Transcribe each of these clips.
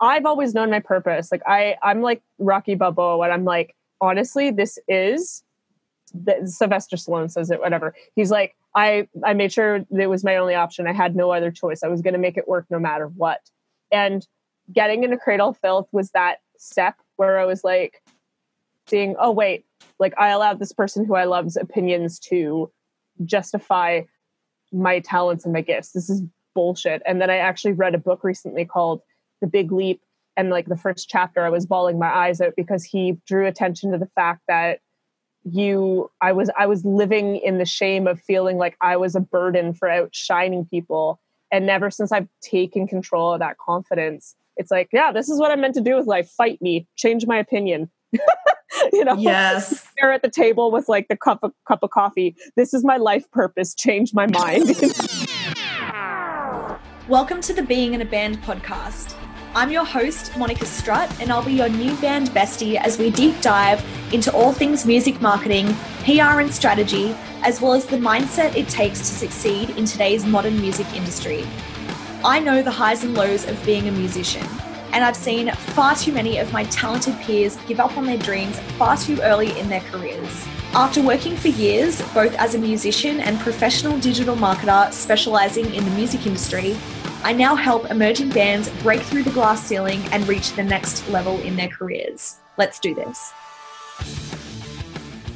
I've always known my purpose. Like I, I'm like Rocky Balboa, and I'm like, honestly, this is. Sylvester Stallone says it. Whatever. He's like, I, I made sure it was my only option. I had no other choice. I was going to make it work no matter what. And getting into Cradle Filth was that step where I was like, seeing, oh wait, like I allowed this person who I love's opinions to justify my talents and my gifts. This is bullshit. And then I actually read a book recently called The Big Leap. And like the first chapter, I was bawling my eyes out because he drew attention to the fact that you I was I was living in the shame of feeling like I was a burden for outshining people. And never since I've taken control of that confidence, it's like, yeah, this is what I'm meant to do with life. Fight me, change my opinion. you know, yes. There at the table with like the cup of cup of coffee. This is my life purpose. Change my mind. Welcome to the Being in a Band podcast. I'm your host, Monica Strutt, and I'll be your new band bestie as we deep dive into all things music marketing, PR, and strategy, as well as the mindset it takes to succeed in today's modern music industry. I know the highs and lows of being a musician and I've seen far too many of my talented peers give up on their dreams far too early in their careers. After working for years, both as a musician and professional digital marketer specializing in the music industry, I now help emerging bands break through the glass ceiling and reach the next level in their careers. Let's do this.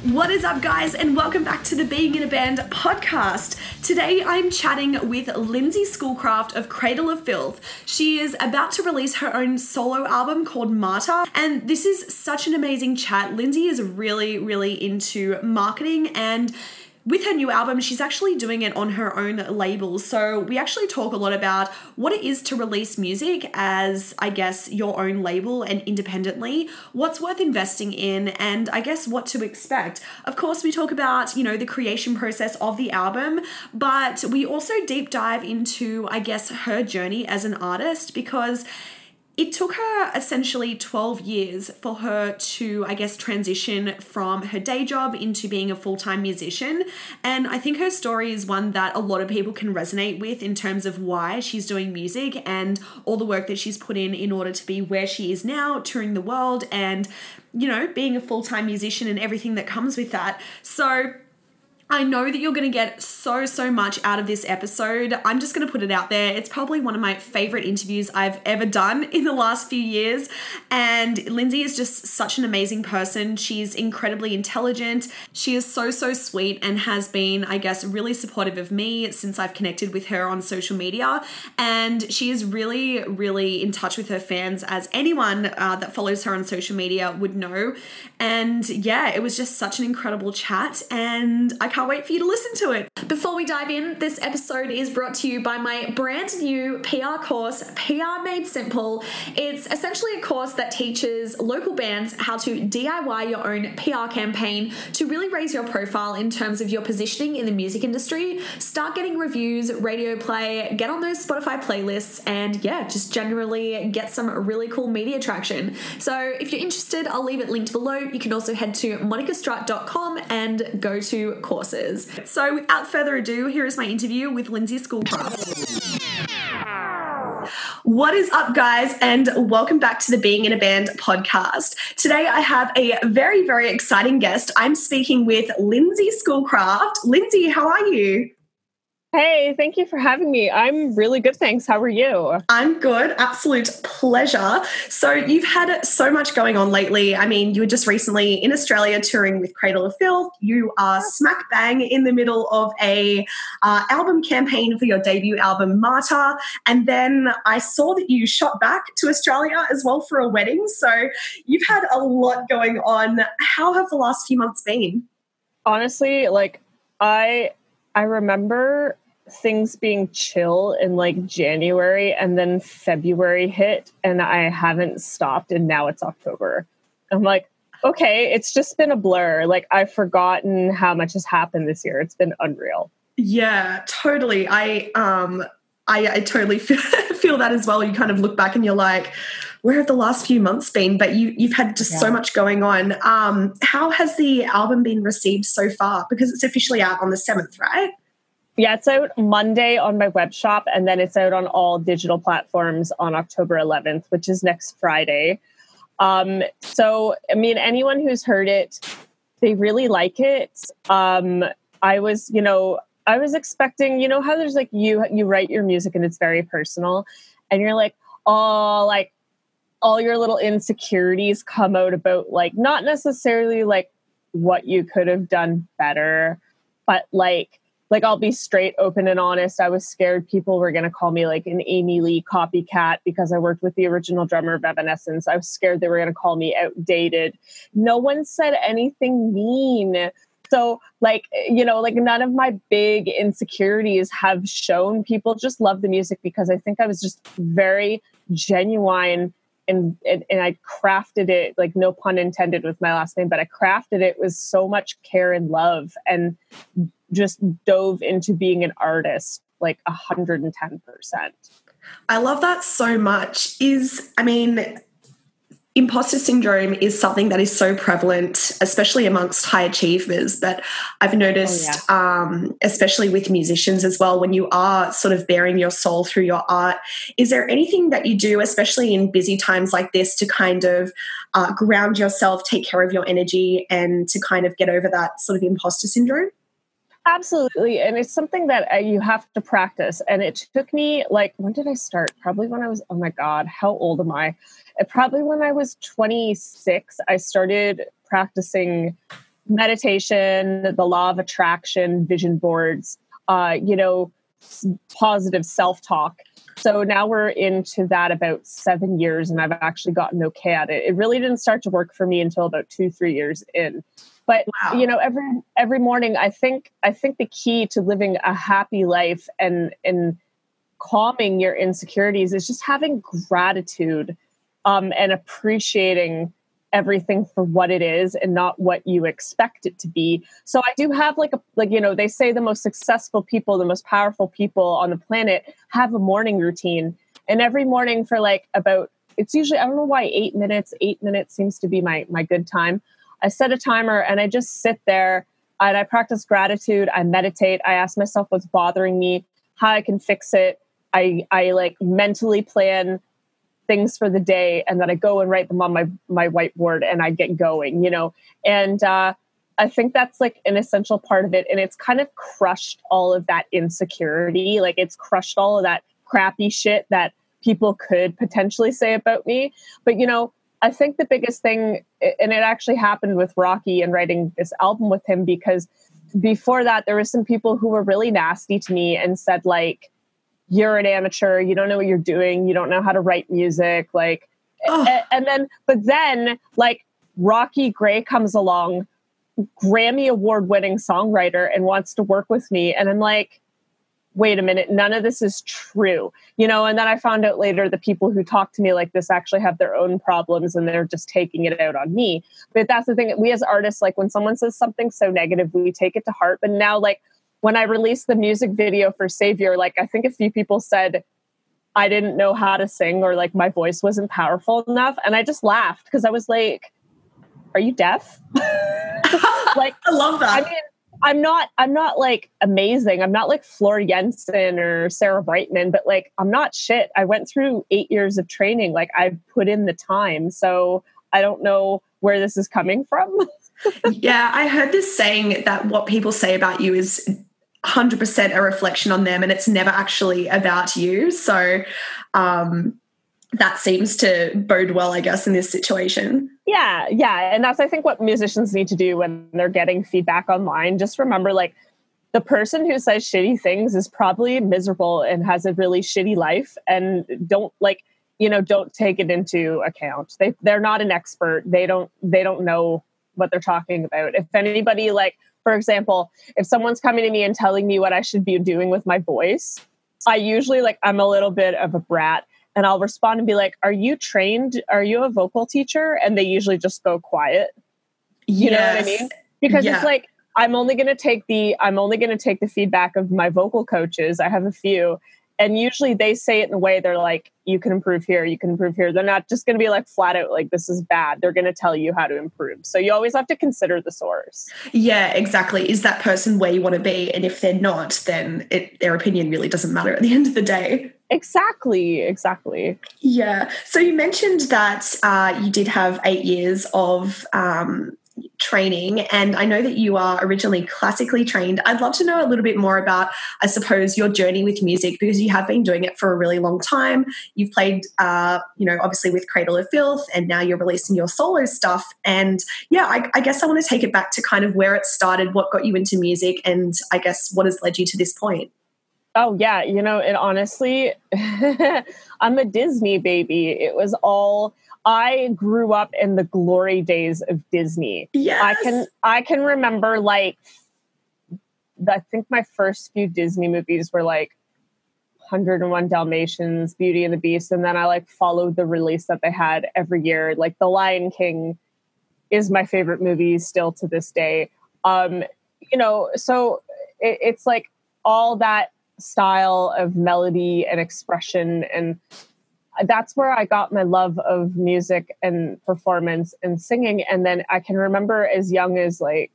What is up, guys, and welcome back to the Being in a Band podcast. Today I'm chatting with Lindsay Schoolcraft of Cradle of Filth. She is about to release her own solo album called Martyr, and this is such an amazing chat. Lindsay is really, really into marketing and with her new album, she's actually doing it on her own label. So we actually talk a lot about what it is to release music as, I guess, your own label and independently, what's worth investing in, and I guess what to expect. Of course, we talk about, you know, the creation process of the album, but we also deep dive into, I guess, her journey as an artist because it took her essentially 12 years for her to, I guess, transition from her day job into being a full time musician. And I think her story is one that a lot of people can resonate with in terms of why she's doing music and all the work that she's put in in order to be where she is now, touring the world and, you know, being a full time musician and everything that comes with that. So, I know that you're going to get so, so much out of this episode. I'm just going to put it out there. It's probably one of my favorite interviews I've ever done in the last few years. And Lindsay is just such an amazing person. She's incredibly intelligent. She is so, so sweet and has been, I guess, really supportive of me since I've connected with her on social media. And she is really, really in touch with her fans, as anyone uh, that follows her on social media would know. And yeah, it was just such an incredible chat. And I can't can't wait for you to listen to it. Before we dive in, this episode is brought to you by my brand new PR course, PR Made Simple. It's essentially a course that teaches local bands how to DIY your own PR campaign to really raise your profile in terms of your positioning in the music industry, start getting reviews, radio play, get on those Spotify playlists, and yeah, just generally get some really cool media traction. So if you're interested, I'll leave it linked below. You can also head to monicastrutt.com and go to course courses. So, without further ado, here is my interview with Lindsay Schoolcraft. What is up, guys, and welcome back to the Being in a Band podcast. Today, I have a very, very exciting guest. I'm speaking with Lindsay Schoolcraft. Lindsay, how are you? Hey, thank you for having me. I'm really good, thanks. How are you? I'm good. Absolute pleasure. So, you've had so much going on lately. I mean, you were just recently in Australia touring with Cradle of Filth. You are smack bang in the middle of a uh, album campaign for your debut album, Martyr. And then I saw that you shot back to Australia as well for a wedding. So, you've had a lot going on. How have the last few months been? Honestly, like, I I remember things being chill in like January and then February hit and I haven't stopped and now it's October. I'm like, okay, it's just been a blur. Like I've forgotten how much has happened this year. It's been unreal. Yeah, totally. I um I, I totally feel, feel that as well. You kind of look back and you're like, where have the last few months been? But you you've had just yeah. so much going on. Um, how has the album been received so far? Because it's officially out on the seventh, right? Yeah, it's out Monday on my web shop, and then it's out on all digital platforms on October 11th, which is next Friday. Um, so, I mean, anyone who's heard it, they really like it. Um, I was, you know, I was expecting, you know, how there's like you you write your music and it's very personal, and you're like, oh, like all your little insecurities come out about like not necessarily like what you could have done better, but like like I'll be straight, open, and honest. I was scared people were going to call me like an Amy Lee copycat because I worked with the original drummer of Evanescence. I was scared they were going to call me outdated. No one said anything mean. So, like, you know, like none of my big insecurities have shown. People just love the music because I think I was just very genuine and, and, and I crafted it like no pun intended with my last name, but I crafted it with so much care and love and just dove into being an artist like 110%. I love that so much. Is, I mean, imposter syndrome is something that is so prevalent, especially amongst high achievers. But I've noticed, oh, yeah. um, especially with musicians as well, when you are sort of bearing your soul through your art, is there anything that you do, especially in busy times like this, to kind of uh, ground yourself, take care of your energy, and to kind of get over that sort of imposter syndrome? Absolutely. And it's something that uh, you have to practice. And it took me, like, when did I start? Probably when I was, oh my God, how old am I? It, probably when I was 26, I started practicing meditation, the law of attraction, vision boards, uh, you know, positive self talk. So now we're into that about seven years, and I've actually gotten okay at it. It really didn't start to work for me until about two, three years in but wow. you know every every morning i think i think the key to living a happy life and and calming your insecurities is just having gratitude um, and appreciating everything for what it is and not what you expect it to be so i do have like a like you know they say the most successful people the most powerful people on the planet have a morning routine and every morning for like about it's usually i don't know why eight minutes eight minutes seems to be my my good time I set a timer and I just sit there and I practice gratitude. I meditate. I ask myself what's bothering me, how I can fix it. I, I like mentally plan things for the day and then I go and write them on my, my whiteboard and I get going, you know? And, uh, I think that's like an essential part of it. And it's kind of crushed all of that insecurity. Like it's crushed all of that crappy shit that people could potentially say about me. But, you know, I think the biggest thing, and it actually happened with Rocky and writing this album with him because before that, there were some people who were really nasty to me and said, like, you're an amateur, you don't know what you're doing, you don't know how to write music. Like, and, and then, but then, like, Rocky Gray comes along, Grammy award winning songwriter, and wants to work with me. And I'm like, wait a minute, none of this is true. You know, and then I found out later the people who talk to me like this actually have their own problems and they're just taking it out on me. But that's the thing, we as artists, like when someone says something so negative, we take it to heart. But now, like when I released the music video for Savior, like I think a few people said, I didn't know how to sing or like my voice wasn't powerful enough. And I just laughed because I was like, are you deaf? like, I love that. I mean, I'm not I'm not like amazing. I'm not like Floor Jansen or Sarah Brightman, but like I'm not shit. I went through 8 years of training. Like I've put in the time. So I don't know where this is coming from. yeah, I heard this saying that what people say about you is 100% a reflection on them and it's never actually about you. So um that seems to bode well, I guess, in this situation. Yeah, yeah. And that's, I think, what musicians need to do when they're getting feedback online. Just remember, like, the person who says shitty things is probably miserable and has a really shitty life. And don't, like, you know, don't take it into account. They, they're not an expert. They don't, they don't know what they're talking about. If anybody, like, for example, if someone's coming to me and telling me what I should be doing with my voice, I usually, like, I'm a little bit of a brat and I'll respond and be like, "Are you trained? Are you a vocal teacher?" And they usually just go quiet. You yes. know what I mean? Because yeah. it's like I'm only going to take the I'm only going to take the feedback of my vocal coaches. I have a few and usually they say it in a way they're like you can improve here you can improve here. They're not just going to be like flat out like this is bad. They're going to tell you how to improve. So you always have to consider the source. Yeah exactly. Is that person where you want to be? And if they're not then it, their opinion really doesn't matter at the end of the day. Exactly exactly. Yeah. So you mentioned that uh, you did have eight years of um, training and I know that you are originally classically trained. I'd love to know a little bit more about, I suppose, your journey with music because you have been doing it for a really long time. You've played, uh, you know, obviously with Cradle of Filth and now you're releasing your solo stuff. And yeah, I, I guess I want to take it back to kind of where it started, what got you into music, and I guess what has led you to this point. Oh yeah, you know, it honestly I'm a Disney baby. It was all I grew up in the glory days of Disney. Yes. I can I can remember like I think my first few Disney movies were like 101 Dalmatians, Beauty and the Beast, and then I like followed the release that they had every year. Like The Lion King is my favorite movie still to this day. Um, you know, so it, it's like all that style of melody and expression and that's where I got my love of music and performance and singing. And then I can remember as young as like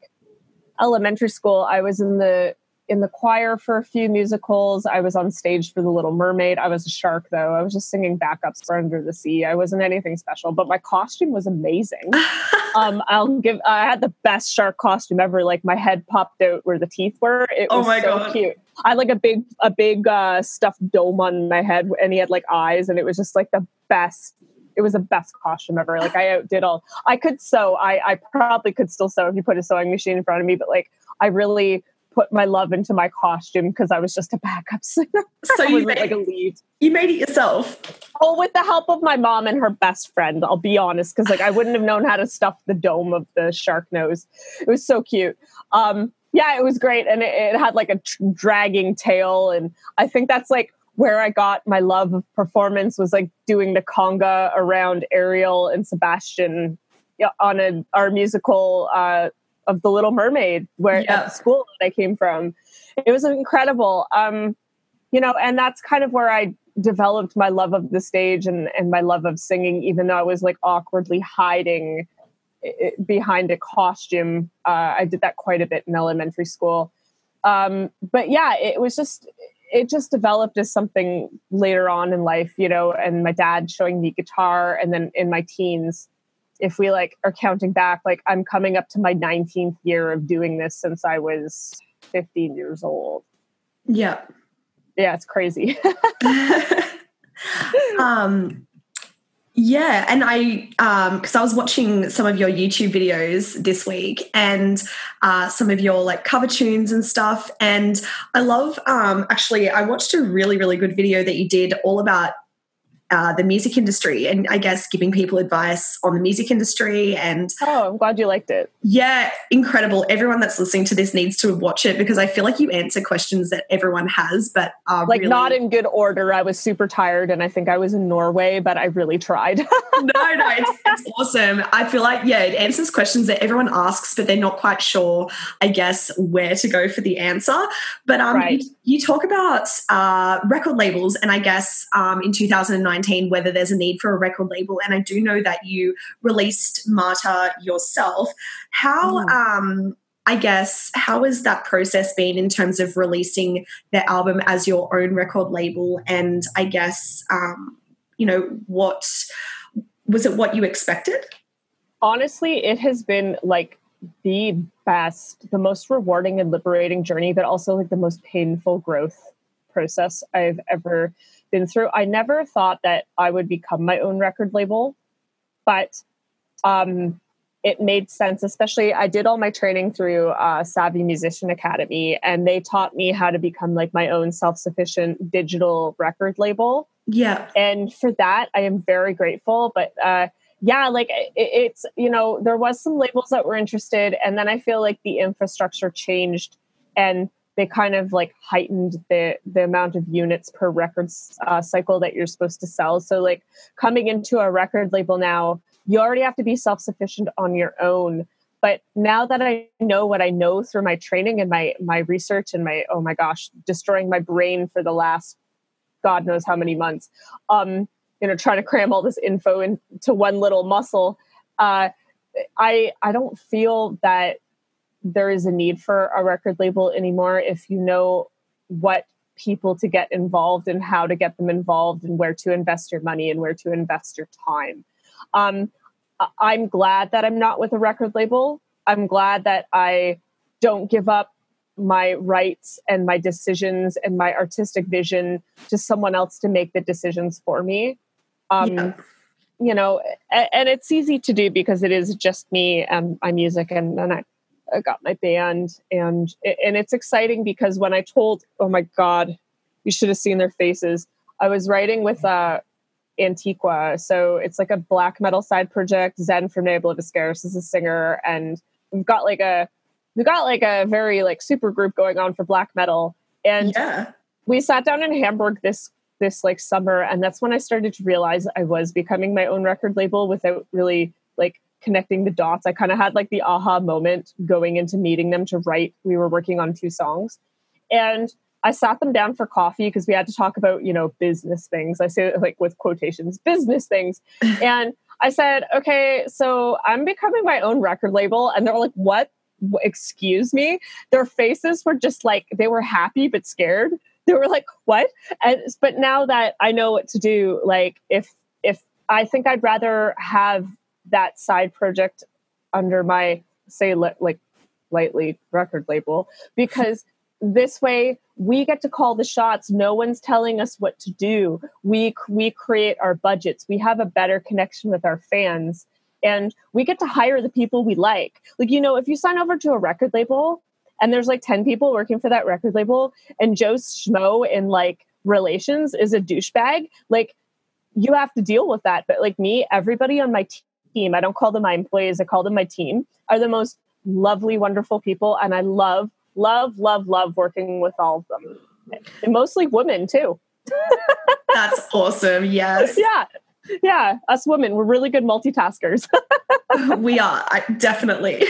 elementary school, I was in the in the choir for a few musicals. I was on stage for The Little Mermaid. I was a shark though. I was just singing backups for Under the Sea. I wasn't anything special, but my costume was amazing. um, I'll give. I had the best shark costume ever. Like my head popped out where the teeth were. It Oh was my so God. cute. I had like a big a big uh, stuffed dome on my head, and he had like eyes, and it was just like the best. It was the best costume ever. Like I outdid all. I could sew. I I probably could still sew if you put a sewing machine in front of me, but like I really put my love into my costume because I was just a backup singer. So you made, like a lead. you made it yourself. Oh, with the help of my mom and her best friend, I'll be honest, because like I wouldn't have known how to stuff the dome of the shark nose. It was so cute. Um, yeah, it was great, and it, it had like a tr- dragging tail, and I think that's like where I got my love of performance was like doing the conga around Ariel and Sebastian on a our musical uh, of The Little Mermaid, where Yeah. at the school that I came from. It was incredible. Um, you know, and that's kind of where I developed my love of the stage and, and my love of singing, even though I was like awkwardly hiding i- i- behind a costume. Uh, I did that quite a bit in elementary school. Um, but yeah, it was just, it just developed as something later on in life, you know, and my dad showing me guitar. And then in my teens, if we like are counting back, like I'm coming up to my 19th year of doing this since I was 15 years old. Yeah. Yeah, it's crazy. um yeah and i um because i was watching some of your youtube videos this week and uh some of your like cover tunes and stuff and i love um actually i watched a really really good video that you did all about uh, the music industry and I guess giving people advice on the music industry and oh, I'm glad you liked it. yeah, incredible. Everyone that's listening to this needs to watch it because I feel like you answer questions that everyone has, but are Like really- not in good order. I was super tired and I think I was in Norway, but I really tried. no, no, it's, it's awesome. I feel like, yeah, it answers questions that everyone asks, but they're not quite sure, I guess, where to go for the answer. But um, Right. you, you talk about uh, record labels, and I guess um, in 2019, whether there's a need for a record label. And I do know that you released Martyr yourself. How, Mhm. um, I guess, how has that process been in terms of releasing the album as your own record label? And I guess, um, you know, what was it what you expected? Honestly, it has been like the best, the most rewarding and liberating journey, but also like the most painful growth process I've ever been through. I never thought that I would become my own record label, but um, it made sense. Especially, I did all my training through uh, Savvy Musician Academy, and they taught me how to become like my own self-sufficient digital record label Yeah. and for that i am very grateful but uh yeah like it, it's you know there was some labels that were interested and then i feel like the infrastructure changed and they kind of like heightened the the amount of units per record uh, cycle that you're supposed to sell so like coming into a record label now you already have to be self-sufficient on your own but now that i know what i know through my training and my my research and my oh my gosh destroying my brain for the last God knows how many months. Um, you know, trying to cram all this info into one little muscle. Uh, I I don't feel that there is a need for a record label anymore if you know what people to get involved and how to get them involved and where to invest your money and where to invest your time. Um, I'm glad that I'm not with a record label. I'm glad that I don't give up my rights and my decisions and my artistic vision to someone else to make the decisions for me. Um, yeah. You know, and, and, it's easy to do because it is just me and my music, and, and I, I got my band, and and it's exciting because when I told, oh my god, you should have seen their faces. I was writing with uh, Antiqua, so it's like a black metal side project. Zen from Nebula Discaris is a singer, and we've got like a we've got like a very like super group going on for black metal and yeah. we sat down in hamburg this this like summer and that's when i started to realize i was becoming my own record label without really like connecting the dots i kind of had like the aha moment going into meeting them to write we were working on two songs. And i sat them down for coffee because we had to talk about you know business things. I say like with quotations business things. And i said okay so i'm becoming my own record label. And they're like what? Excuse me? Their faces were just like they were happy but scared. They were like what? And but now that i know what to do like if if i think i'd rather have that side project under my say like lightly record label because this way we get to call the shots no one's telling us what to do we we create our budgets we have a better connection with our fans and we get to hire the people we like. Like, you know, if you sign over to a record label and there's like 10 people working for that record label and Joe Schmo in like relations is a douchebag, like you have to deal with that. But like me, everybody on my team, I don't call them my employees, I call them my team, are the most lovely, wonderful people. And I love, love, love, love working with all of them. And mostly women too. That's awesome. Yes. Yeah yeah, us women, we're really good multitaskers. we are, definitely.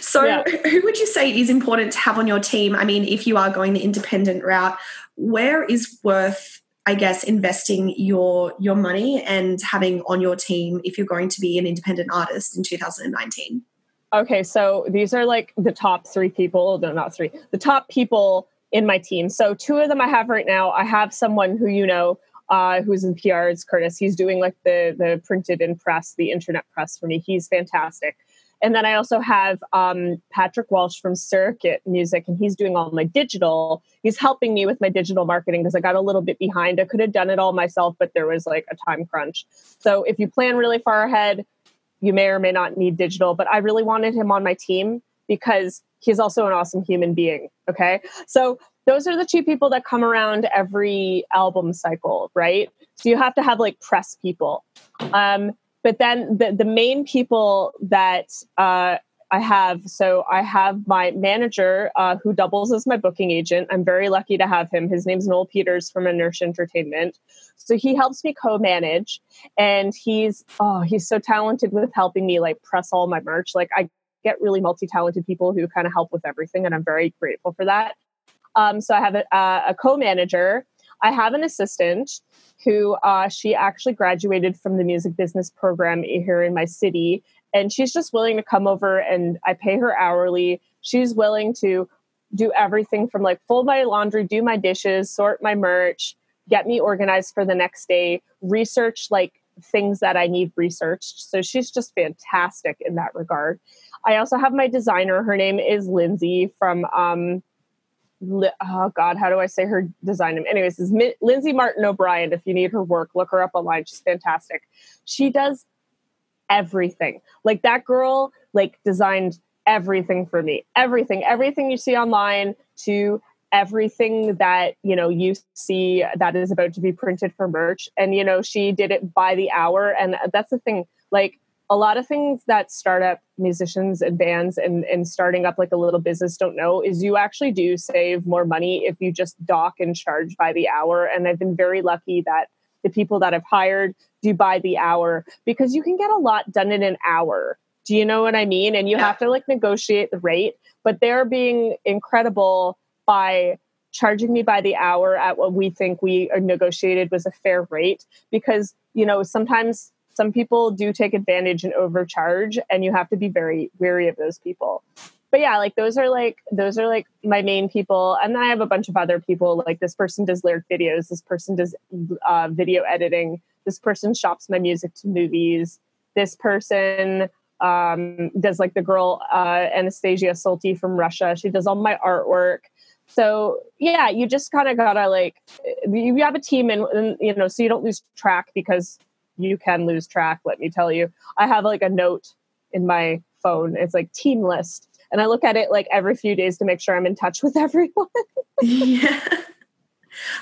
so, yeah. who would you say is important to have on your team? I mean, if you are going the independent route, where is worth I guess investing your your money and having on your team if you're going to be an independent artist in 2019? Okay, so these are like the top three people, no, not three, the top people in my team. So two of them I have right now. I have someone who you know uh, who's in PR. Curtis. He's doing like the the printed and press, the internet press for me. He's fantastic. And then I also have um, Patrick Walsh from Circuit Music, and he's doing all my digital. He's helping me with my digital marketing because I got a little bit behind. I could have done it all myself, but there was like a time crunch. So if you plan really far ahead, you may or may not need digital. But I really wanted him on my team because he's also an awesome human being. Okay. So those are the two people that come around every album cycle, right? So you have to have like press people. Um, but then the, the main people that uh, I have, so I have my manager uh, who doubles as my booking agent. I'm very lucky to have him. His name's Noel Peters from Inertia Entertainment. So he helps me co-manage, and he's oh he's so talented with helping me like press all my merch. Like I get really multi-talented people who kind of help with everything, and I'm very grateful for that. Um, so I have a, a co-manager. I have an assistant who uh, she actually graduated from the music business program here in my city, and she's just willing to come over and I pay her hourly. She's willing to do everything from like fold my laundry, do my dishes, sort my merch, get me organized for the next day, research like things that I need researched. So she's just fantastic in that regard. I also have my designer. Her name is Lindsay from um, oh god how do i say her design name? Anyways is lindsay martin o'brien. If you need her work look her up online. She's fantastic. She does everything. Like that girl like designed everything for me. Everything everything you see online to everything that you know you see that is about to be printed for merch. And you know she did it by the hour. And that's the thing. Like a lot of things that startup musicians and bands and, and starting up like a little business don't know is you actually do save more money if you just dock and charge by the hour. And I've been very lucky that the people that I've hired do by the hour because you can get a lot done in an hour. Do you know what I mean? And you yeah. have to like negotiate the rate, but they're being incredible by charging me by the hour at what we think we negotiated was a fair rate because you know sometimes some people do take advantage and overcharge and you have to be very wary of those people. But yeah like those are like those are like my main people and then i have a bunch of other people like this person does lyric videos this person does uh, video editing this person shops my music to movies this person um, does like the girl uh, anastasia solti from russia she does all my artwork. So yeah you just kind of gotta like you have a team and, and you know so you don't lose track because you can lose track let me tell you. I have like a note in my phone. It's like team list and i look at it like every few days to make sure i'm in touch with everyone. Yeah.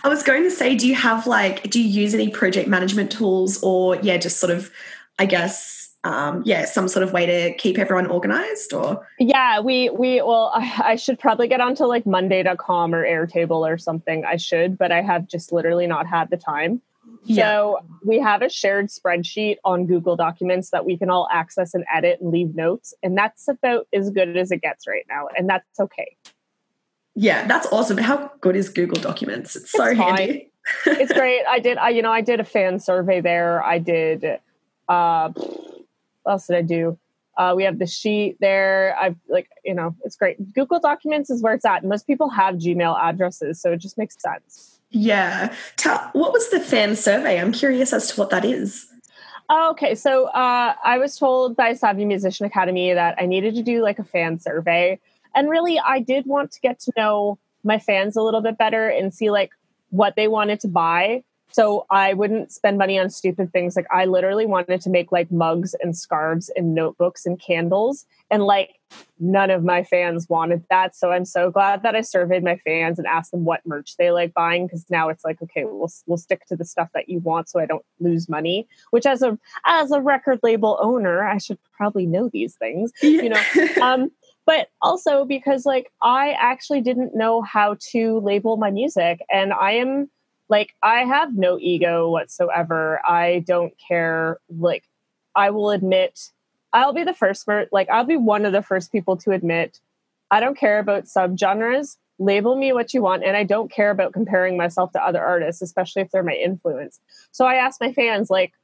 I was going to say do you have like do you use any project management tools or yeah just sort of i guess um, yeah, some sort of way to keep everyone organized or? Yeah, we we well I, I, should probably get onto like monday.com or Airtable or something. I should, but I have just literally not had the time. Yeah. So we have a shared spreadsheet on Google Documents that we can all access and edit and leave notes. And that's about as good as it gets right now. And that's okay. Yeah, that's awesome. How good is Google Documents? It's so it's handy. it's great. I did I you know, I did a fan survey there. I did uh what else did I do? Uh, we have the sheet there. I've like, you know, it's great. Google Documents is where it's at. Most people have Gmail addresses, so it just makes sense. Yeah. Tell, what was the fan survey? I'm curious as to what that is. Oh, okay, so uh, I was told by Savvy Musician Academy that I needed to do like a fan survey, and really, I did want to get to know my fans a little bit better and see like what they wanted to buy so I wouldn't spend money on stupid things. Like I literally wanted to make like mugs and scarves and notebooks and candles. And like none of my fans wanted that. So I'm so glad that I surveyed my fans and asked them what merch they like buying. Cause now it's like, okay, we'll, we'll stick to the stuff that you want so I don't lose money, which as a, as a record label owner, I should probably know these things, you know? um, but also because like I actually didn't know how to label my music and I am like I have no ego whatsoever. I don't care. Like I will admit, I'll be the first, like I'll be one of the first people to admit, I don't care about subgenres. Label me what you want, and I don't care about comparing myself to other artists, especially if they're my influence. So I asked my fans, like,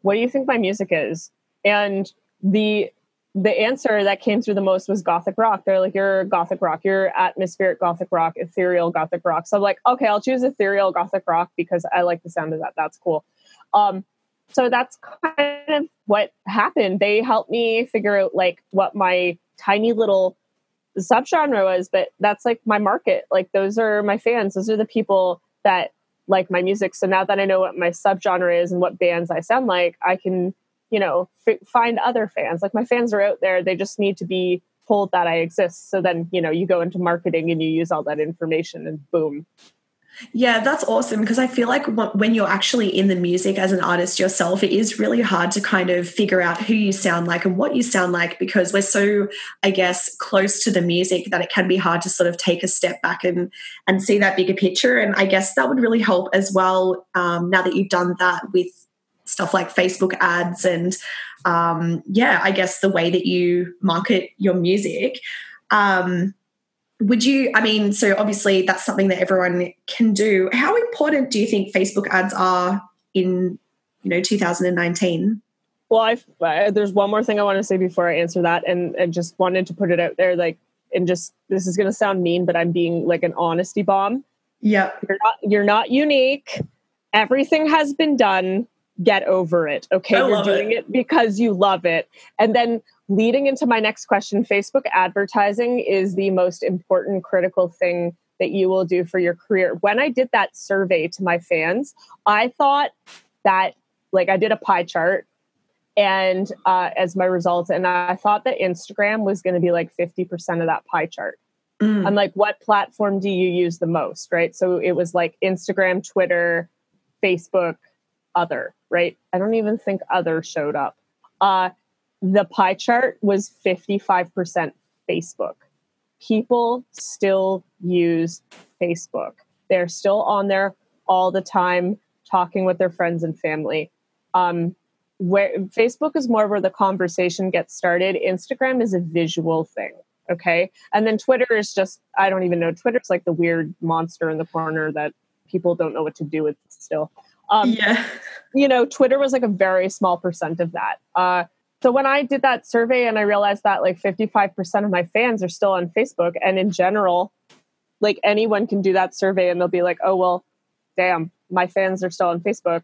what do you think my music is? And the the answer that came through the most was gothic rock. They're like, you're gothic rock, you're atmospheric gothic rock, ethereal gothic rock. So I'm like, okay, I'll choose ethereal gothic rock because I like the sound of that. That's cool. Um, so that's kind of what happened. They helped me figure out like what my tiny little subgenre was, but that's like my market. Like those are my fans. Those are the people that like my music. So now that I know what my subgenre is and what bands I sound like, I can you know f- find other fans like my fans are out there they just need to be told that i exist so then you know you go into marketing and you use all that information and boom yeah, that's awesome because I feel like when you're actually in the music as an artist yourself, it is really hard to kind of figure out who you sound like and what you sound like because we're so, I guess, close to the music that it can be hard to sort of take a step back and and see that bigger picture. And I guess that would really help as well um, now that you've done that with stuff like Facebook ads and um, yeah, I guess the way that you market your music. Um, would you, I mean, so obviously that's something that everyone can do. How important do you think Facebook ads are in, you know, 2019? Well, I've, uh, there's one more thing I want to say before I answer that, and, and just wanted to put it out there, like, and just this is going to sound mean, but I'm being like an honesty bomb. Yeah, you're not you're not unique. Everything has been done get over it. Okay. You're doing it. it because you love it. And then leading into my next question Facebook advertising is the most important critical thing that you will do for your career. When I did that survey to my fans, I thought that, like, I did a pie chart and uh, as my results, and I thought that Instagram was going to be like 50% of that pie chart. Mm. I'm like, what platform do you use the most? Right. So it was like Instagram, Twitter, Facebook, other, right? I don't even think other showed up. Uh, the pie chart was 55% Facebook. People still use Facebook. They're still on there all the time talking with their friends and family. Um, where Facebook is more where the conversation gets started. Instagram is a visual thing. Okay. And then Twitter is just, I don't even know. Twitter's like the weird monster in the corner that people don't know what to do with still. Um, yeah. You know, Twitter was like a very small percent of that. Uh, so when I did that survey and I realized that like 55% of my fans are still on Facebook, and in general, like anyone can do that survey and they'll be like, oh, well, damn, my fans are still on Facebook.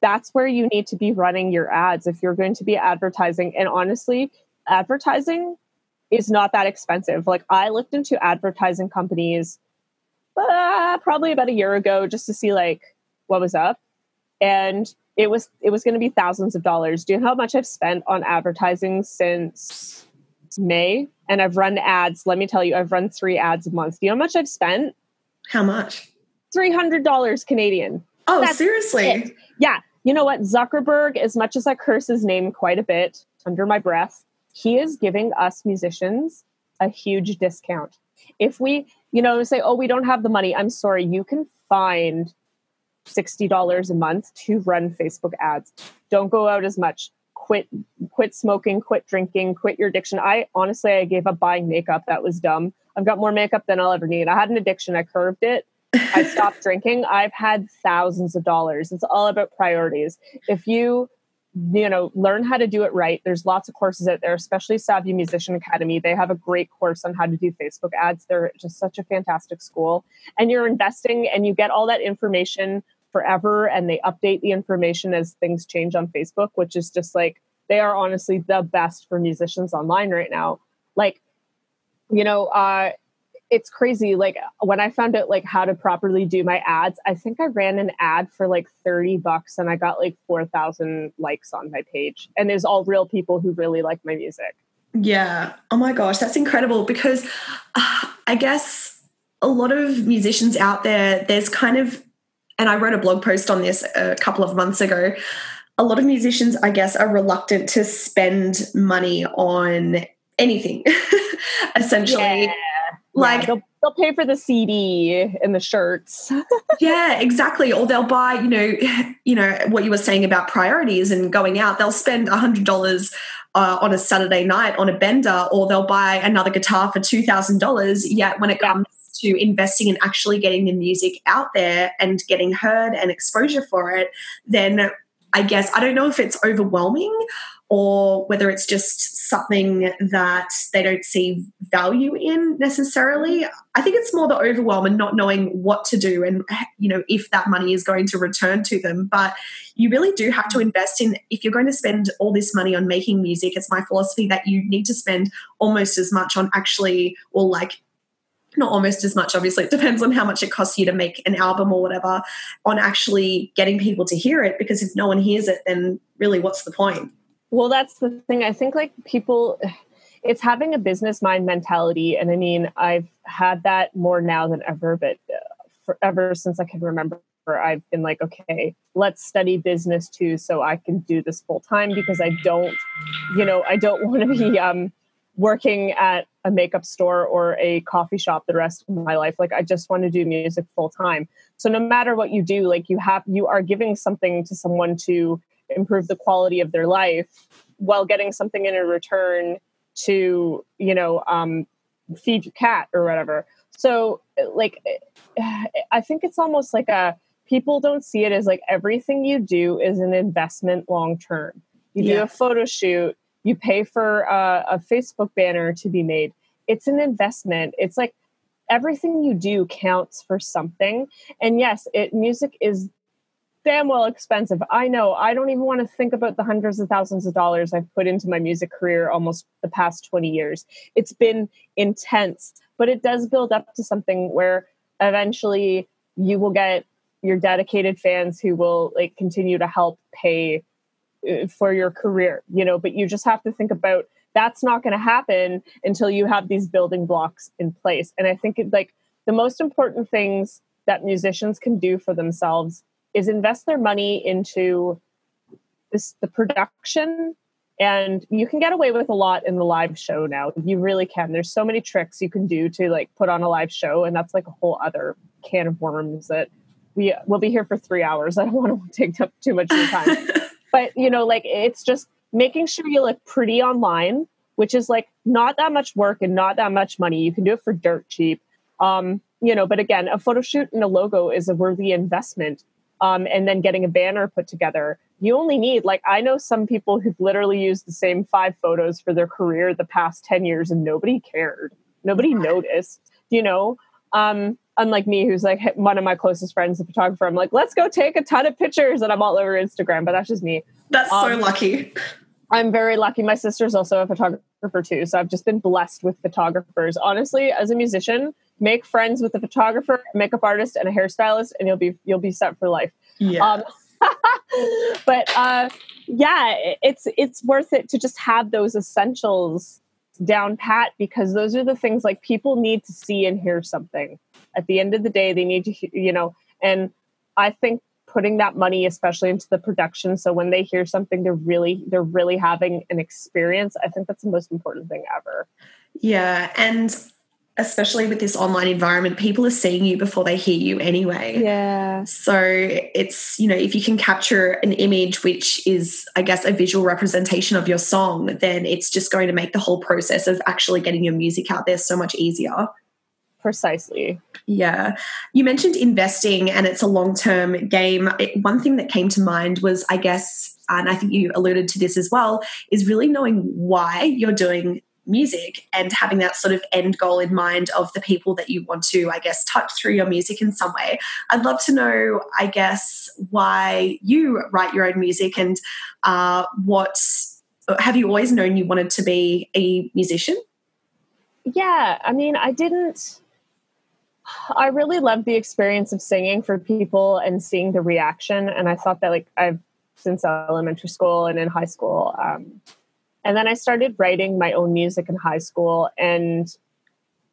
That's where you need to be running your ads if you're going to be advertising. And honestly, advertising is not that expensive. Like I looked into advertising companies uh, probably about a year ago just to see like what was up. And it was it was going to be thousands of dollars. Do you know how much I've spent on advertising since May? And I've run ads. Let me tell you, I've run three ads a month. Do you know how much I've spent? How much? Three hundred dollars Canadian. Oh, That's seriously? It. Yeah. You know what? Zuckerberg, as much as I curse his name quite a bit under my breath, he is giving us musicians a huge discount. If we, you know, say, oh, we don't have the money, I'm sorry, you can find $60 a month to run Facebook ads. Don't go out as much. Quit quit smoking, quit drinking, quit your addiction. I honestly I gave up buying makeup. That was dumb. I've got more makeup than I'll ever need. I had an addiction. I curved it. I stopped drinking. I've had thousands of dollars. It's all about priorities. If you you know learn how to do it right there's lots of courses out there especially savvy musician academy they have a great course on how to do facebook ads they're just such a fantastic school and you're investing and you get all that information forever and they update the information as things change on facebook which is just like they are honestly the best for musicians online right now like you know uh it's crazy. Like when I found out like how to properly do my ads, I think I ran an ad for like 30 bucks and I got like 4,000 likes on my page. And there's all real people who really like my music. Yeah. Oh my gosh, that's incredible because uh, I guess a lot of musicians out there, there's kind of, and I wrote a blog post on this a couple of months ago. A lot of musicians, I guess, are reluctant to spend money on anything, essentially. Yeah like yeah, they'll, they'll pay for the CD and the shirts. yeah, exactly. Or they'll buy, you know, you know what you were saying about priorities and going out. They'll spend a hundred dollars uh, on a Saturday night on a bender, or they'll buy another guitar for two thousand dollars. Yet when it comes to investing in actually getting the music out there and getting heard and exposure for it, then I guess I don't know if it's overwhelming or whether it's just something that they don't see value in necessarily. I think it's more the overwhelm and not knowing what to do and you know if that money is going to return to them. But you really do have to invest in if you're going to spend all this money on making music, it's my philosophy that you need to spend almost as much on actually or like not almost as much obviously it depends on how much it costs you to make an album or whatever on actually getting people to hear it because if no one hears it then really what's the point well, that's the thing. I think like people, it's having a business mind mentality. And I mean, I've had that more now than ever, but uh, forever since I can remember, I've been like, okay, let's study business too, so I can do this full time because I don't, you know, I don't want to be um, working at a makeup store or a coffee shop the rest of my life. Like, I just want to do music full time. So no matter what you do, like you have, you are giving something to someone to improve the quality of their life while getting something in return to you know um, feed your cat or whatever so like i think it's almost like a people don't see it as like everything you do is an investment long term you yeah. do a photo shoot you pay for a, facebook banner to be made it's an investment it's like everything you do counts for something and yes it music is damn well expensive. I know. I don't even want to think about the hundreds of thousands of dollars I've put into my music career almost the past 20 years. It's been intense, but it does build up to something where eventually you will get your dedicated fans who will like continue to help pay Uh, for your career, you know, but you just have to think about that's not going to happen until you have these building blocks in place. And I think it, like the most important things that musicians can do for themselves is invest their money into this the production. And you can get away with a lot in the live show now. You really can. There's so many tricks you can do to like put on a live show and that's like a whole other can of worms that we will be here for three hours. I don't want to take up too much of your time but you know like it's just making sure you look pretty online which is like not that much work and not that much money. You can do it for dirt cheap. Um, you know, but again, a photo shoot and a logo is a worthy investment. Um, and then getting a banner put together. You only need, like, I know some people who've literally used the same five photos for their career the past 10 years and nobody cared. Nobody noticed, you know? Um, unlike me, who's like one of my closest friends, a photographer, I'm like, let's go take a ton of pictures and I'm all over Instagram, but that's just me. That's um, so lucky. I'm very lucky. My sister's also a photographer too. So I've just been blessed with photographers. Honestly, as a musician, make friends with a photographer, makeup artist, and a hairstylist, and you'll be you'll be set for life. Yeah. Um, but uh, yeah, it's it's worth it to just have those essentials down pat because those are the things like people need to see and hear something. At the end of the day, they need to you know, and I think putting that money especially into the production so when they hear something they're really they're really having an experience i think that's the most important thing ever yeah and especially with this online environment, people are seeing you before they hear you anyway. Yeah. So it's, you know, if you can capture an image which is, I guess, a visual representation of your song, then it's just going to make the whole process of actually getting your music out there so much easier. Precisely. Yeah. You mentioned investing and it's a long term game. It, one thing that came to mind was, I guess, and I think you alluded to this as well, is really knowing why you're doing music and having that sort of end goal in mind of the people that you want to, I guess, touch through your music in some way. I'd love to know, I guess, why you write your own music and uh, what have you always known you wanted to be a musician? Yeah, I mean, I didn't. I really loved the experience of singing for people and seeing the reaction. And I thought that, like, I've since elementary school and in high school, um, and then I started writing my own music in high school. And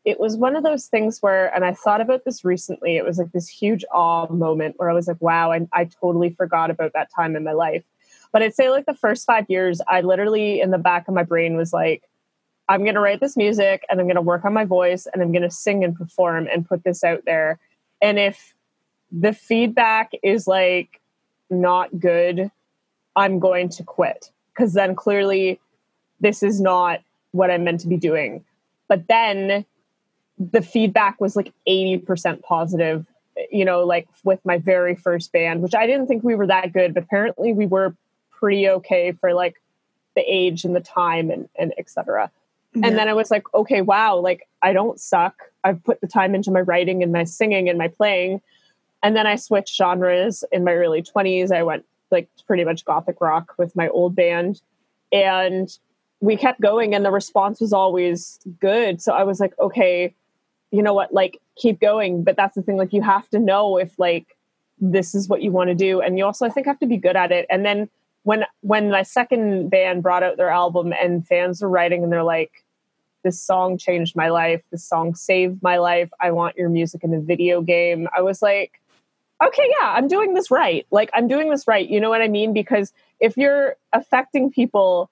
it was one of those things where, and I thought about this recently, it was like this huge awe moment where I was like, wow, I, I totally forgot about that time in my life. But I'd say like the first five years, I literally in the back of my brain was like, I'm going to write this music and I'm going to work on my voice and I'm going to sing and perform and put this out there. And if the feedback is like not good, I'm going to quit because then clearly this is not what I'm meant to be doing. But then the feedback was like 80% positive, you know, like with my very first band, which I didn't think we were that good, but apparently we were pretty okay for like the age and the time and, and etc. Yeah. And then I was like, okay, wow, like I don't suck. I've put the time into my writing and my singing and my playing. And then I switched genres in my early 20s. I went like pretty much gothic rock with my old band. And we kept going and the response was always good. So I was like, okay, you know what, like keep going. But that's the thing, like you have to know if like this is what you want to do. And you also I think have to be good at it. And then when when my second band brought out their album and fans were writing and they're like, this song changed my life, this song saved my life, I want your music in a video game. I was like, okay, yeah, I'm doing this right. Like I'm doing this right. You know what I mean? Because if you're affecting people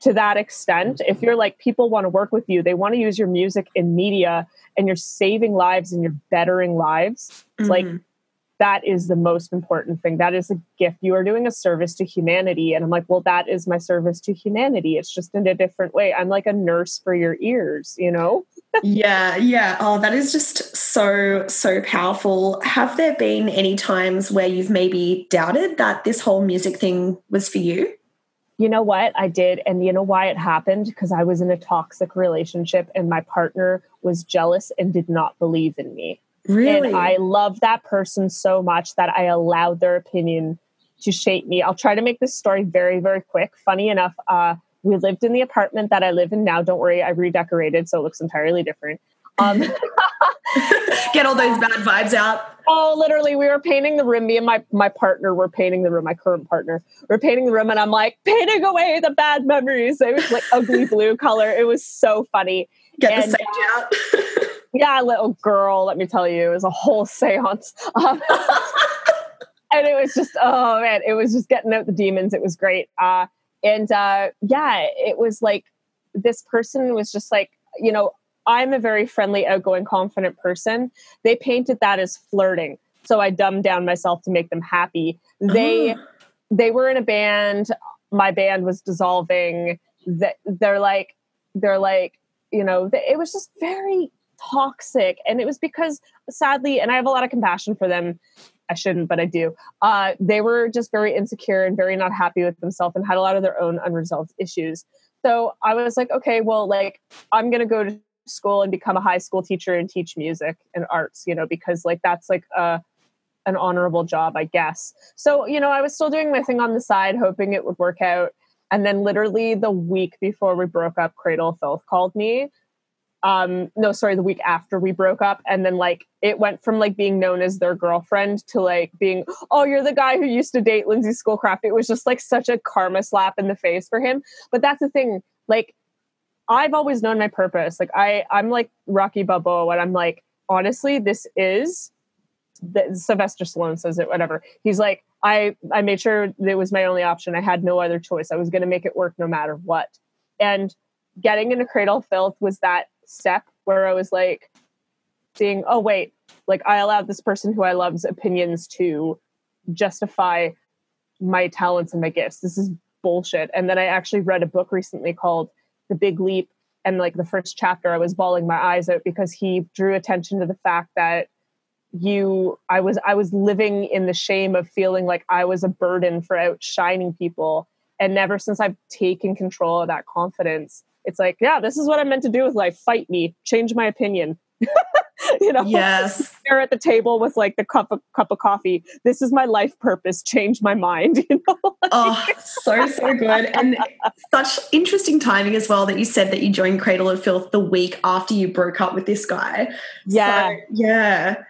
to that extent if you're like people want to work with you they want to use your music in media and you're saving lives and you're bettering lives mm-hmm. like that is the most important thing. That is a gift. You are doing a service to humanity. And i'm like well that is my service to humanity. It's just in a different way. I'm like a nurse for your ears you know? Yeah yeah. Oh that is just so so powerful. Have there been any times where you've maybe doubted that this whole music thing was for you? You know what? I did, and you know why it happened? Because I was in a toxic relationship and my partner was jealous and did not believe in me. Really? And I love that person so much that I allowed their opinion to shape me. I'll try to make this story very, very quick. Funny enough, uh, we lived in the apartment that I live in now. Don't worry, I redecorated, so it looks entirely different. Um, Get all those bad vibes out. Oh, literally, we were painting the room. Me and my my partner were painting the room. My current partner, we're painting the room, and I'm like painting away the bad memories. It was like ugly blue color. It was so funny. Get and, the sage out. yeah, little girl. Let me tell you, it was a whole séance. Um, and it was just oh man, it was just getting out the demons. It was great. Uh, and uh, yeah, it was like this person was just like you know I'm a very friendly, outgoing, confident person. They painted that as flirting. So I dumbed down myself to make them happy. They they were in a band. My band was dissolving. That they're like, they're like, you know, it was just very toxic. And it was because sadly, and I have a lot of compassion for them. I shouldn't, but I do. Uh, they were just very insecure and very not happy with themselves and had a lot of their own unresolved issues. So I was like, okay, well, like I'm gonna go to school and become a high school teacher and teach music and arts, you know, because like that's like a an honorable job, I guess. So, you know, I was still doing my thing on the side, hoping it would work out. And then literally the week before we broke up, Cradle Filth called me. Um, no, sorry, the week after we broke up. And then like it went from like being known as their girlfriend to like being, oh, you're the guy who used to date Lindsay Schoolcraft. It was just like such a karma slap in the face for him. But that's the thing, like I've always known my purpose. Like I I'm like Rocky Balboa when I'm like, honestly, this is the, Sylvester Stallone says it, whatever. He's like, I I made sure it was my only option. I had no other choice. I was going to make it work no matter what. And getting into Cradle Filth was that step where I was like, seeing, oh wait, like I allowed this person who I love's opinions to justify my talents and my gifts. This is bullshit. And then I actually read a book recently called The Big Leap. And like the first chapter, I was bawling my eyes out because he drew attention to the fact that you i was i was living in the shame of feeling like i was a burden for outshining people and never since i've taken control of that confidence it's like yeah this is what i'm meant to do with life. Fight me. Change my opinion. You know? Yes. There at the table with like the cup of cup of coffee. This is my life purpose. Change my mind you know? Oh so so good. And such interesting timing as well that you said that you joined cradle of filth the week after you broke up with this guy. Yeah. so, yeah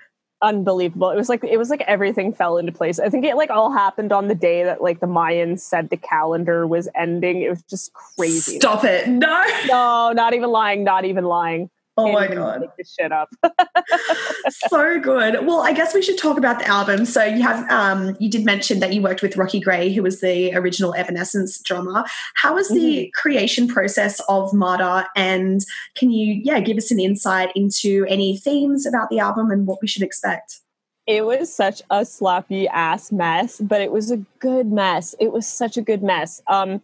unbelievable. It was like it was like everything fell into place. I think it like all happened on the day that like the Mayans said the calendar was ending. It was just crazy. Stop it. No. No, not even lying, not even lying. Oh my god! Make this shit up. so good. Well, I guess we should talk about the album. So you have, um, you did mention that you worked with Rocky Gray, who was the original Evanescence drummer. How was the mm-hmm. creation process of Martyr? And can you, yeah, give us an insight into any themes about the album and what we should expect? It was such a sloppy ass mess, but it was a good mess. It was such a good mess. Um,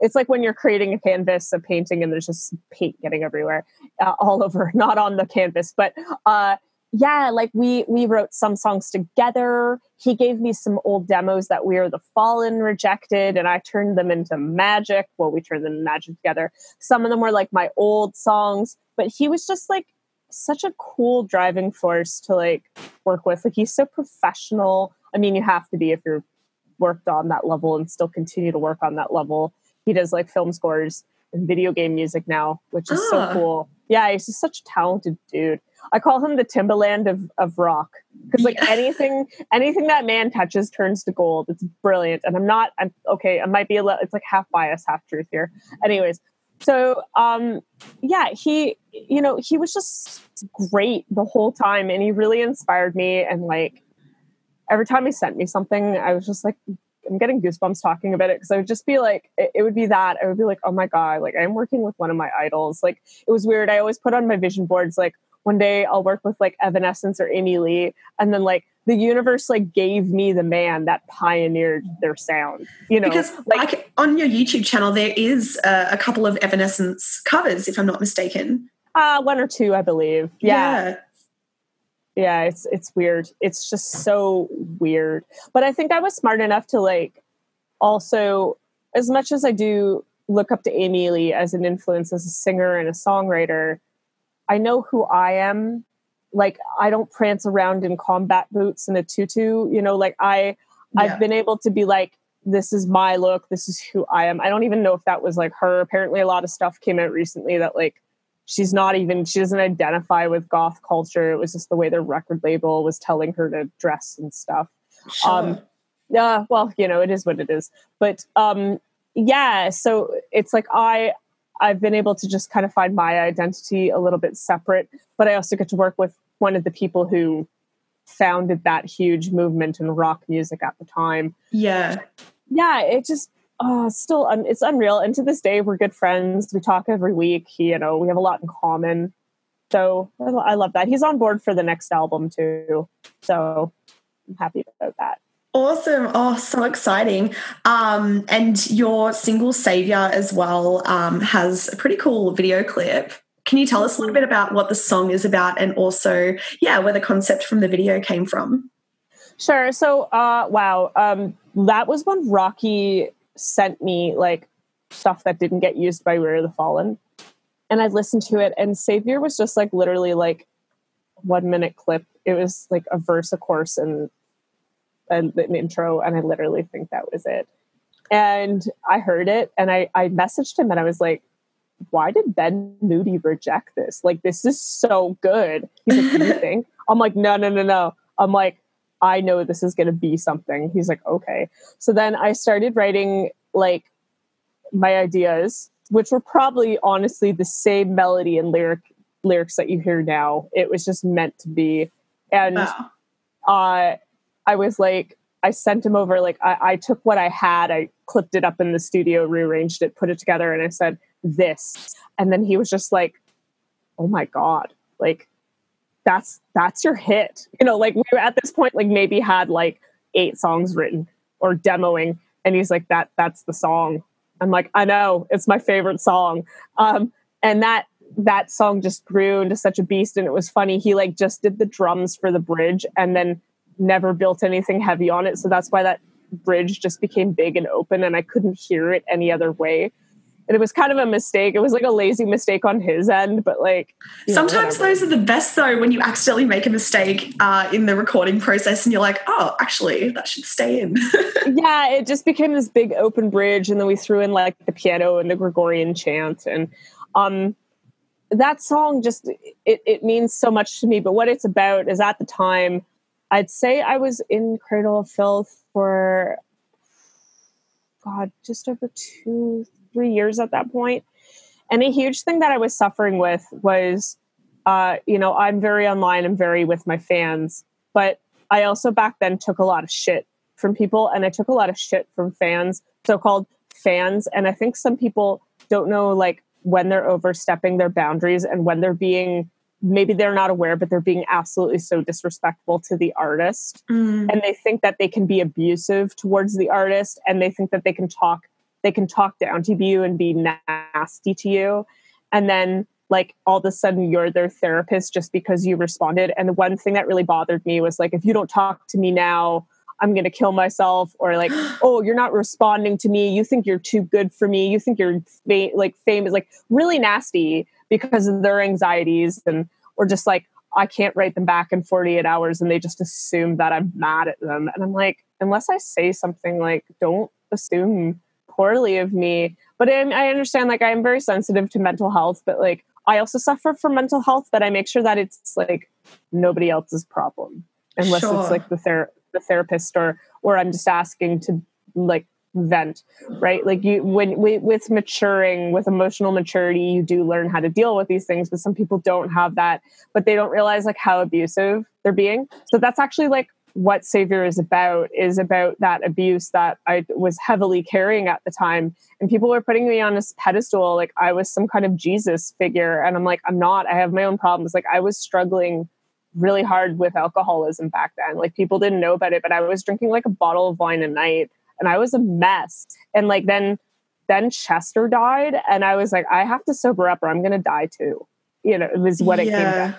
it's like when you're creating a canvas of painting and there's just paint getting everywhere uh, all over not on the canvas but uh yeah like we we wrote some songs together. He gave me some old demos that we are the fallen rejected and i turned them into magic. Well we turned them into magic together. Some of them were like my old songs but he was just like such a cool driving force to like work with. Like he's so professional. I mean you have to be if you're worked on that level and still continue to work on that level he does like film scores and video game music now, which is ah. so cool. Yeah, he's just such a talented dude. I call him the Timbaland of, of rock because like yeah. anything anything that man touches turns to gold. It's brilliant, and I'm not. I'm okay. I might be a little. It's like half bias, half truth here. Anyways, so um, yeah, he you know he was just great the whole time, and he really inspired me. And like every time he sent me something, I was just like, I'm getting goosebumps talking about it because I would just be like, it, it, would be that. I would be like, oh my God, like I'm working with one of my idols. Like it was weird. I always put on my vision boards, like one day I'll work with like Evanescence or Amy Lee. And then like the universe like gave me the man that pioneered their sound, you know? Because like on your YouTube channel, there is uh, a couple of Evanescence covers, if I'm not mistaken. Uh, one or two, I believe. yeah. yeah yeah it's it's weird. It's just so weird. But i think i was smart enough to like also as much as i do look up to amy lee as an influence as a singer and a songwriter i know who i am. Like i don't prance around in combat boots and a tutu you know like i yeah. i've been able to be like this is my look this is who i am. I don't even know if that was like her. Apparently a lot of stuff came out recently that like she's not even she doesn't identify with goth culture. It was just the way their record label was telling her to dress and stuff. Sure. um yeah well you know it is what it is. But um yeah so it's like i i've been able to just kind of find my identity a little bit separate but i also get to work with one of the people who founded that huge movement in rock music at the time. Yeah. Yeah it just oh, still, un- it's unreal. And to this day, we're good friends. We talk every week. He, you know, we have a lot in common. So I love that. He's on board for the next album too. So I'm happy about that. Awesome. Oh, so exciting. Um, and your single Savior as well um, has a pretty cool video clip. Can you tell us a little bit about what the song is about and also, yeah, where the concept from the video came from? Sure. So, uh, wow, um, that was when Rocky sent me like stuff that didn't get used by We're the Fallen. And I listened to it, and Savior was just like literally like one minute clip. It was like a verse, a course, and an, an intro, and I literally think that was it. And I heard it, and I I messaged him, and I was like, "Why did Ben Moody reject this? Like, this is so good." He's like, "What do "You think?" I'm like, "No, no, no, no." I'm like, "I know this is going to be something." He's like, "Okay." So then I started writing like my ideas, which were probably honestly the same melody and lyric lyrics that you hear now. It was just meant to be, and. Wow. Uh, I was like, I sent him over, like, I, I took what I had, I clipped it up in the studio, rearranged it, put it together, and I said, this. And then he was just like, oh my God, like, that's that's your hit. You know, like we were at this point, like maybe had like eight songs written or demoing, and he's like, that that's the song. I'm like, I know, it's my favorite song. Um, and that that song just grew into such a beast and it was funny. He like just did the drums for the bridge and then never built anything heavy on it. So that's why that bridge just became big and open and I couldn't hear it any other way. And it was kind of a mistake. It was like a lazy mistake on his end, but like you know, Sometimes those are the best though when you accidentally make a mistake uh, in the recording process and you're like, oh, actually, that should stay in. yeah, it just became this big open bridge, and then we threw in like the piano and the Gregorian chant, and um, that song just it it means so much to me. But what it's about is at the time, I'd say I was in Cradle of Filth for God, just over two, three years at that point. And a huge thing that I was suffering with was, uh, you know, I'm very online I'm very with my fans, but I also back then took a lot of shit from people and I took a lot of shit from fans, so called fans. And I think some people don't know like when they're overstepping their boundaries and when they're being maybe they're not aware, but they're being absolutely so disrespectful to the artist. Mm. And they think that they can be abusive towards the artist and they think that they can talk they can talk down to you and be nasty to you. And then like all of a sudden you're their therapist just because you responded. And the one thing that really bothered me was like if you don't talk to me now, I'm going to kill myself. Or like oh you're not responding to me. You think you're too good for me. You think you're fa- like famous like really nasty because of their anxieties. And or just like I can't write them back in 48 hours and they just assume that I'm mad at them. And I'm like unless I say something like don't assume poorly of me. But I, I understand like I'm very sensitive to mental health but like I also suffer from mental health but I make sure that it's like nobody else's problem. Unless Sure. it's like the ther- the therapist or or I'm just asking to like vent right? Like you when with, with maturing with emotional maturity you do learn how to deal with these things but some people don't have that but they don't realize like how abusive they're being. So that's actually like what savior is about is about that abuse that i was heavily carrying at the time and people were putting me on this pedestal like i was some kind of jesus figure and i'm like i'm not i have my own problems like i was struggling really hard with alcoholism back then like people didn't know about it but i was drinking like a bottle of wine a night and I was a mess. And like then then Chester died and I was like, I have to sober up or I'm gonna die too. You know, it was what it came yeah.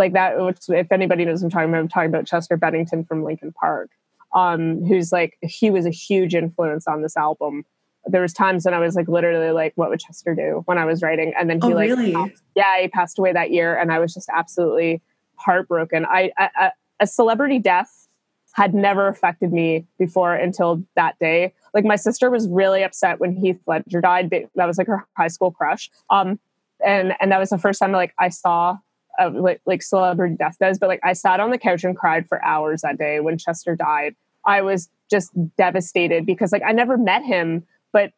Like that which if anybody knows what I'm talking about, I'm talking about Chester Bennington from Linkin Park. Um, who's like he was a huge influence on this album. There was times when I was like literally like, what would Chester do when I was writing? And then he Oh, like really? passed- yeah, he passed away that year and I was just absolutely heartbroken. I, I, I a celebrity death had never affected me before until that day. Like my sister was really upset when Heath Ledger died. That was like her high school crush. Um, and and that was the first time like I saw uh, like like celebrity does, But like I sat on the couch and cried for hours that day when Chester died. I was just devastated because like I never met him, but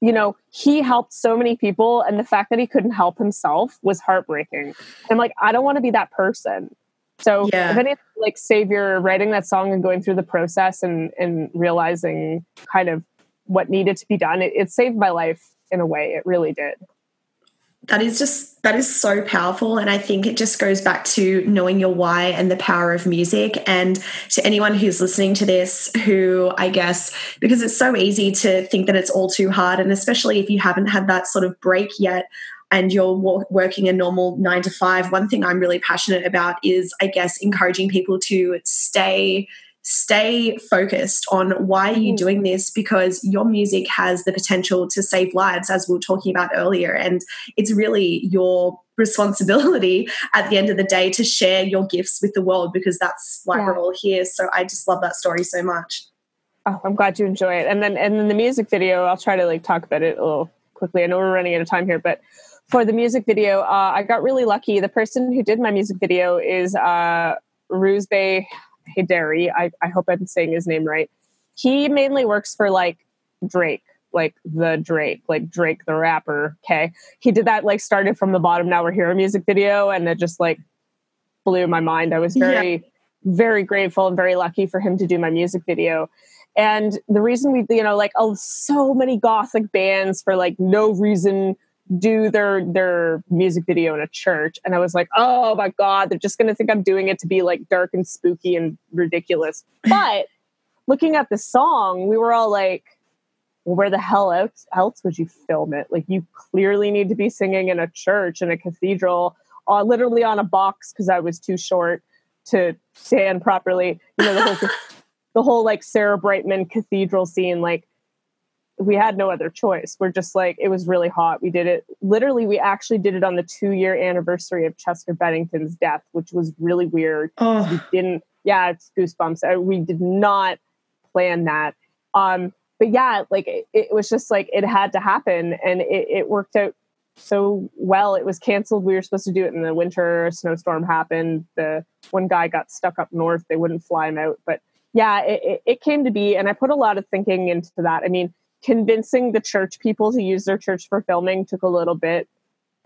you know he helped so many people, and the fact that he couldn't help himself was heartbreaking. I'm like I don't want to be that person. So Yeah. if anything, like Savior writing that song and going through the process and and realizing kind of what needed to be done, it, it saved my life in a way. It really did. That is just that is so powerful. And i think it just goes back to knowing your why and the power of music. And to anyone who's listening to this who i guess because it's so easy to think that it's all too hard. And especially if you haven't had that sort of break yet and you're working a normal 9 to 5 one thing i'm really passionate about is i guess encouraging people to stay stay focused on why are you mm. doing this because your music has the potential to save lives as we were talking about earlier. And it's really your responsibility at the end of the day to share your gifts with the world because that's why yeah. we're all here. So i just love that story so much. Oh i'm glad you enjoy it. And then and then the music video i'll try to like talk about it a little quickly. I know we're running out of time here but for the music video uh, i got really lucky. The person who did my music video is uh Bay Hidari. I, I hope I'm saying his name right. He mainly works for like Drake, like the Drake, like Drake the rapper. Okay. He did that like started from the bottom, now we're here a music video, and it just like blew my mind. I was very, yeah. very grateful and very lucky for him to do my music video. And the reason we, you know, like oh, so many gothic bands for like no reason do their their music video in a church and i was like oh my god they're just going to think i'm doing it to be like dark and spooky and ridiculous. But looking at the song we were all like well, where the hell else, else would you film it? Like you clearly need to be singing in a church in a cathedral uh, literally on a box because i was too short to stand properly. You know the whole the whole like sarah brightman cathedral scene like we had no other choice. We're just like, it was really hot. We did it. Literally, we actually did it on the two year anniversary of Chester Bennington's death, which was really weird. Oh. We didn't, yeah, it's goosebumps. We did not plan that. Um, but yeah, like it, it was just like it had to happen and it, it worked out so well. It was canceled. We were supposed to do it in the winter. A snowstorm happened. The one guy got stuck up north. They wouldn't fly him out. But yeah, it, it came to be. And I put a lot of thinking into that. I mean, convincing the church people to use their church for filming took a little bit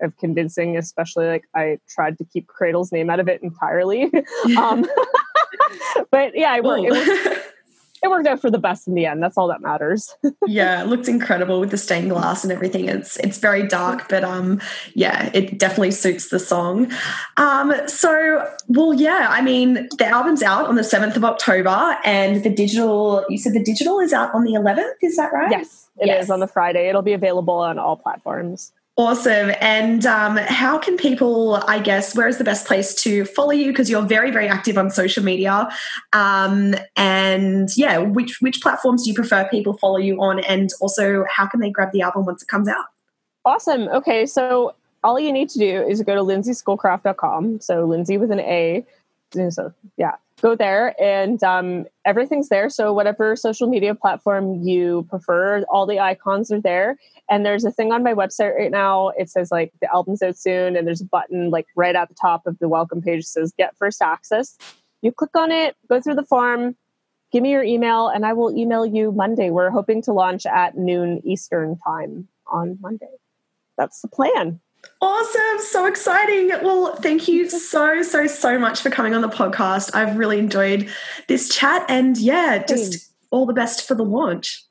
of convincing, especially like I tried to keep Cradle's name out of it entirely. um, but yeah, it worked, it worked, out for the best in the end. That's all that matters. yeah, it looks incredible with the stained glass and everything. It's it's very dark, but um, yeah, it definitely suits the song. Um, so well, yeah, I mean, the album's out on the seventh of October, and the digital. You said the digital is out on the eleventh. Is that right? Yes, it yes. is on the Friday. It'll be available on all platforms. Awesome. And um, how can people, I guess, where is the best place to follow you? Because you're very, very active on social media. Um, and yeah, which, which platforms do you prefer people follow you on? And also, how can they grab the album once it comes out? Awesome. Okay. So all you need to do is go to lindsayschoolcraft.com. So Lindsay with an A. So yeah, go there and um, everything's there. So whatever social media platform you prefer, all the icons are there. And there's a thing on my website right now. It says like the album's out soon, and there's a button like right at the top of the welcome page says get first access. You click on it, go through the form, give me your email, and I will email you Monday. We're hoping to launch at noon Eastern time on Monday. That's the plan. Awesome. So exciting. Well, thank you so, so, so much for coming on the podcast. I've really enjoyed this chat. And yeah, just all the best for the launch.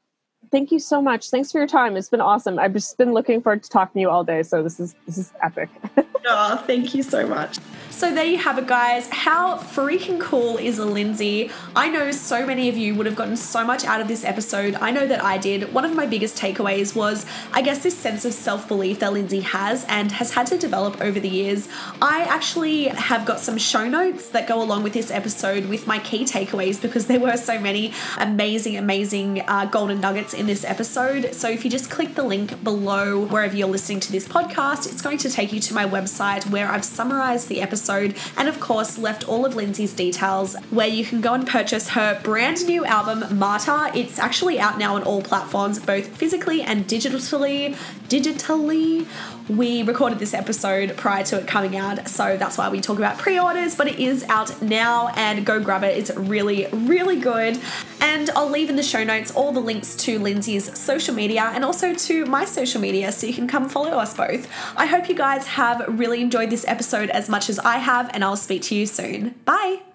Thank you so much. Thanks for your time. It's been awesome. I've just been looking forward to talking to you all day. So this is this is epic. oh, thank you so much. So there you have it, guys. How freaking cool is Lindsay? I know so many of you would have gotten so much out of this episode. I know that I did. One of my biggest takeaways was, I guess, this sense of self belief that Lindsay has and has had to develop over the years. I actually have got some show notes that go along with this episode with my key takeaways because there were so many amazing, amazing uh, golden nuggets in this episode. So if you just click the link below wherever you're listening to this podcast, it's going to take you to my website where I've summarized the episode and of course, left all of Lindsay's details where you can go and purchase her brand new album, Martyr. It's actually out now on all platforms, both physically and digitally. Digitally. We recorded this episode prior to it coming out, so that's why we talk about pre orders, but it is out now and go grab it. It's really, really good. And I'll leave in the show notes all the links to Lindsay's social media and also to my social media so you can come follow us both. I hope you guys have really enjoyed this episode as much as I have, and I'll speak to you soon. Bye.